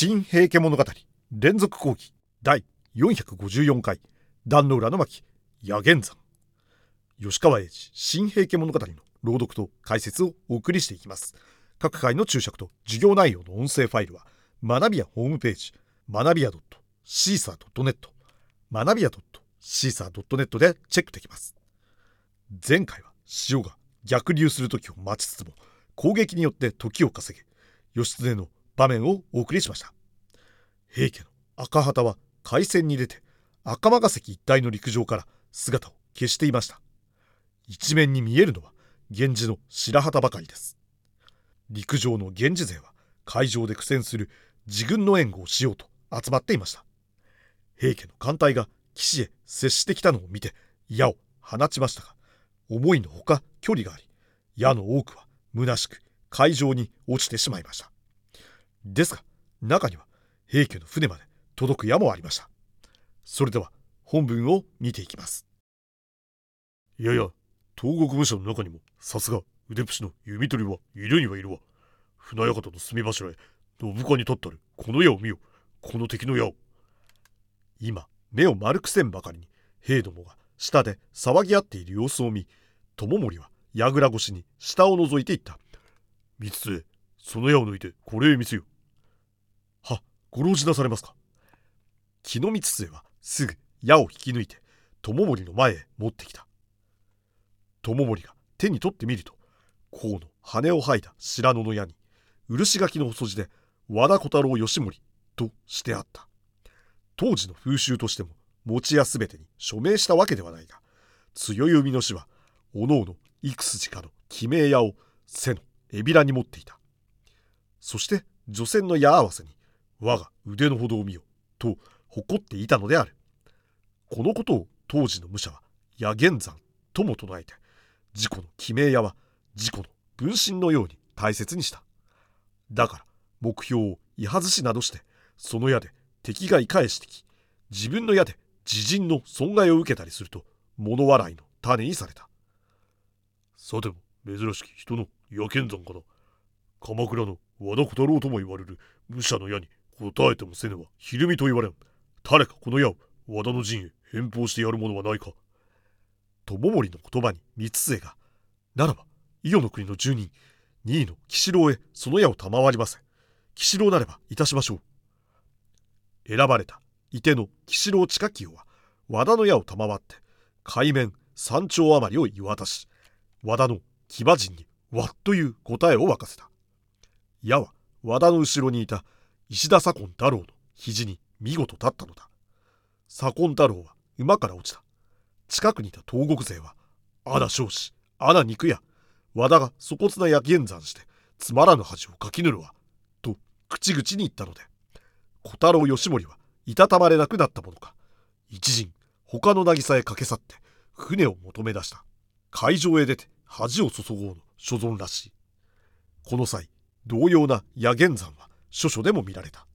新平家物語連続講義第454回壇の浦の巻野源山。吉川英治新平家物語の朗読と解説をお送りしていきます。各回の注釈と授業内容の音声ファイルは学びやホームページ学びや .caesar.net 学びや .caesar.net でチェックできます。前回は潮が逆流する時を待ちつつも攻撃によって時を稼げ義経の場面をお送りしました。平家の赤旗は海戦に出て赤間ヶ関一帯の陸上から姿を消していました。一面に見えるのは源氏の白旗ばかりです。陸上の源氏勢は海上で苦戦する自軍の援護をしようと集まっていました。平家の艦隊が岸へ接してきたのを見て矢を放ちましたが思いのほか距離があり矢の多くは虚しく海上に落ちてしまいました。ですが中には平家の船まで届く矢もありました。それでは本文を見ていきます。いやいや東国武者の中にもさすが腕っぷしの弓取りはいるにはいるわ。船屋方の住み柱へ信川に立ったる。この矢を見よ。この敵の矢を。今目を丸くせんばかりに兵どもが下で騒ぎ合っている様子を見友森は櫓越しに下を覗いていった。三つその矢を抜いてこれへ見せよ。ご老示なされますか？木の光末はすぐ矢を引き抜いて友森の前へ持ってきた。友森が手に取ってみると甲の羽を剥いだ白野の矢に漆垣の細字で和田小太郎義盛としてあった。当時の風習としても持ち屋すべてに署名したわけではないが強い海の死はおのおの幾筋かの記名矢を背の海老らに持っていた。そして女性の矢合わせに我が腕のほどを見よと誇っていたのである。このことを当時の武者は矢玄山とも唱えて自己の記名矢は自己の分身のように大切にした。だから目標を居外しなどしてその矢で敵が居返してき自分の矢で自陣の損害を受けたりすると物笑いの種にされた。さても珍しき人の矢剣山かな。鎌倉の和田小太郎とも言われる武者の矢に答えてもせねばひるみと言われん。誰かこの矢を和田の陣へ返報してやるものはないか。友森の言葉に三末がならば伊予の国の住人二位の騎士郎へその矢を賜りませ騎士郎なればいたしましょう。選ばれた伊手の騎士郎近清は和田の矢を賜って海面山頂余りを言い渡し和田の騎馬陣にわっという答えを沸かせた。矢は和田の後ろにいた石田左近太郎の肘に見事立ったのだ。左近太郎は馬から落ちた。近くにいた東国勢は穴少子穴肉や和田が粗骨な焼き演算してつまらぬ恥をかきぬるわと口々に言ったので小太郎義盛はいたたまれなくなったものか。一陣他の渚へ駆け去って船を求め出した。海上へ出て恥を注ごうの所存らしい。この際同様な野源山は諸々でも見られた。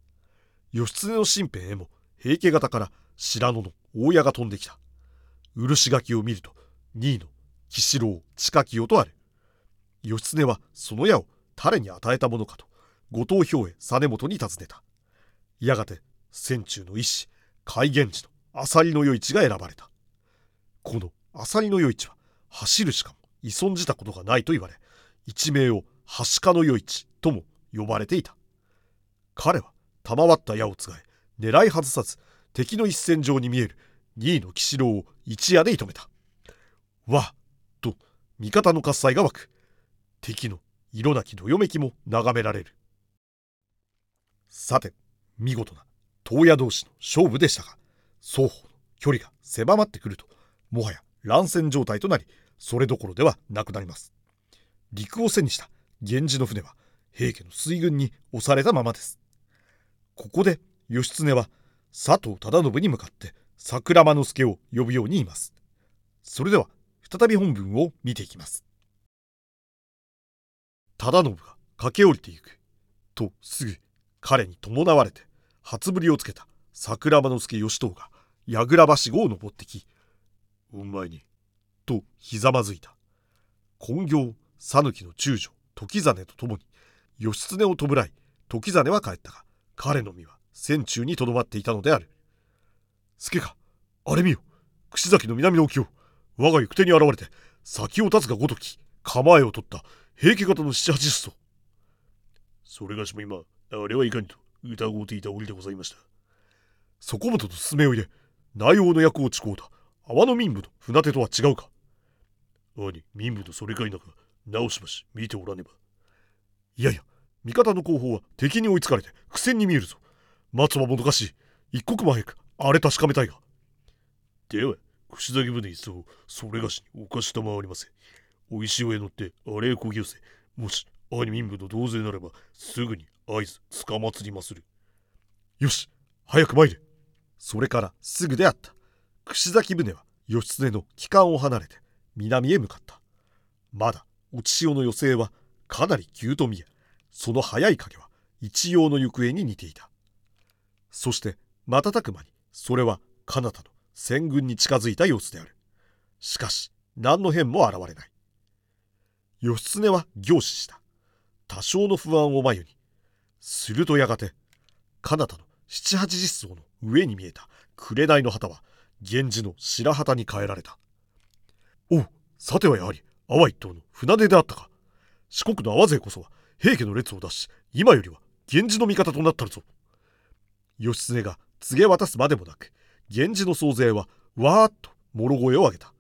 義経の身辺へも平家方から白野の大矢が飛んできた。漆垣を見ると二位の騎士郎近清とある。義経はその矢を誰に与えたものかと後藤兵衛実元に尋ねた。やがて戦中の一子海源氏の浅利の余市が選ばれた。この浅利の余市は走るしかも依存じたことがないと言われ一命をはしかの余市とも呼ばれていた。彼は賜った矢をつがえ狙い外さず敵の一戦場に見える二位の騎士郎を一夜で射止めた。わっと味方の喝采が湧く。敵の色なきどよめきも眺められる。さて見事な東野同士の勝負でしたが双方の距離が狭まってくるともはや乱戦状態となりそれどころではなくなります。陸を背にした源氏の船は平家の水軍に押されたままです。ここで義経は佐藤忠信に向かって桜間之助を呼ぶように言います。それでは再び本文を見ていきます。忠信が駆け下りていく。とすぐ彼に伴われて初振りをつけた桜間之助義藤が櫓橋郷を登ってきお前にとひざまずいた。金行讃岐の中将時実と共に義経を弔い時実は帰ったが彼の身は船中にとどまっていたのである。助か、あれ見よ。串崎の南の沖を、我が行く手に現れて、先を立つがごとき、構えを取った平家型の七八十艘。それがしも今、あれはいかにと疑うていた折でございました。そこもとと進めを入れ、内王の役を誓うた、阿波の民部の船手とは違うか。兄、民部のそれか否か、直しばし見ておらねば。いやいや、味方の後方は敵に追いつかれて苦戦に見えるぞ。松はもどかしい。一刻も早く、あれ確かめたいが。では、串崎船一層、それがしにお貸したまわりません。お石をへ乗って、あれへこぎ寄せ、もし、兄民部の同勢ならば、すぐに合図つかまつりまする。よし、早く参れ。それからすぐであった。串崎船は義経の帰還を離れて南へ向かった。まだ落ち潮の余生はかなり急と見え、その速い影は一葉の行方に似ていた。そして瞬く間にそれは彼方の戦軍に近づいた様子である。しかし何の変も現れない。義経は凝視した。多少の不安を眉に。するとやがて、彼方の七八十層の上に見えた紅の旗は源氏の白旗に変えられた。おう、さてはやはり阿波一党の船出であったか。四国の阿波勢こそは平家の列を出し、今よりは源氏の味方となったるぞ。義経が告げ渡すまでもなく、源氏の総勢はわーっともろ声を上げた。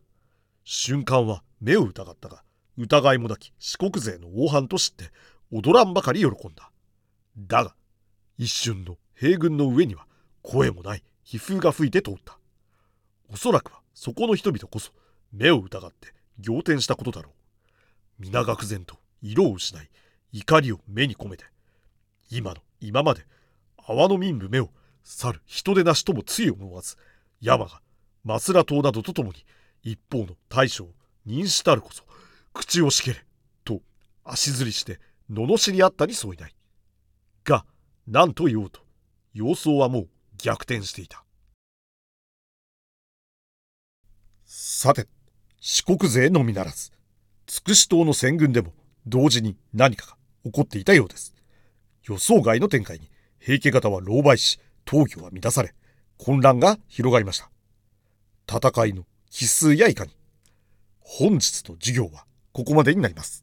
瞬間は目を疑ったが、疑いもなき四国勢の大半と知って踊らんばかり喜んだ。だが、一瞬の平軍の上には声もない悲風が吹いて通った。おそらくはそこの人々こそ目を疑って仰天したことだろう。皆愕然と色を失い怒りを目に込めて今の今まで阿波の民部目を去る人でなしともつい思わず山が松浦島などとともに一方の大将認したるこそ口をしけれと足ずりして罵り合ったに相違ない。が何と言おうと様相はもう逆転していた。さて四国勢のみならず筑紫島の戦軍でも同時に何かが起こっていたようです。予想外の展開に平家方は狼狽し闘技は乱され混乱が広がりました。戦いの奇数やいかに本日の授業はここまでになります。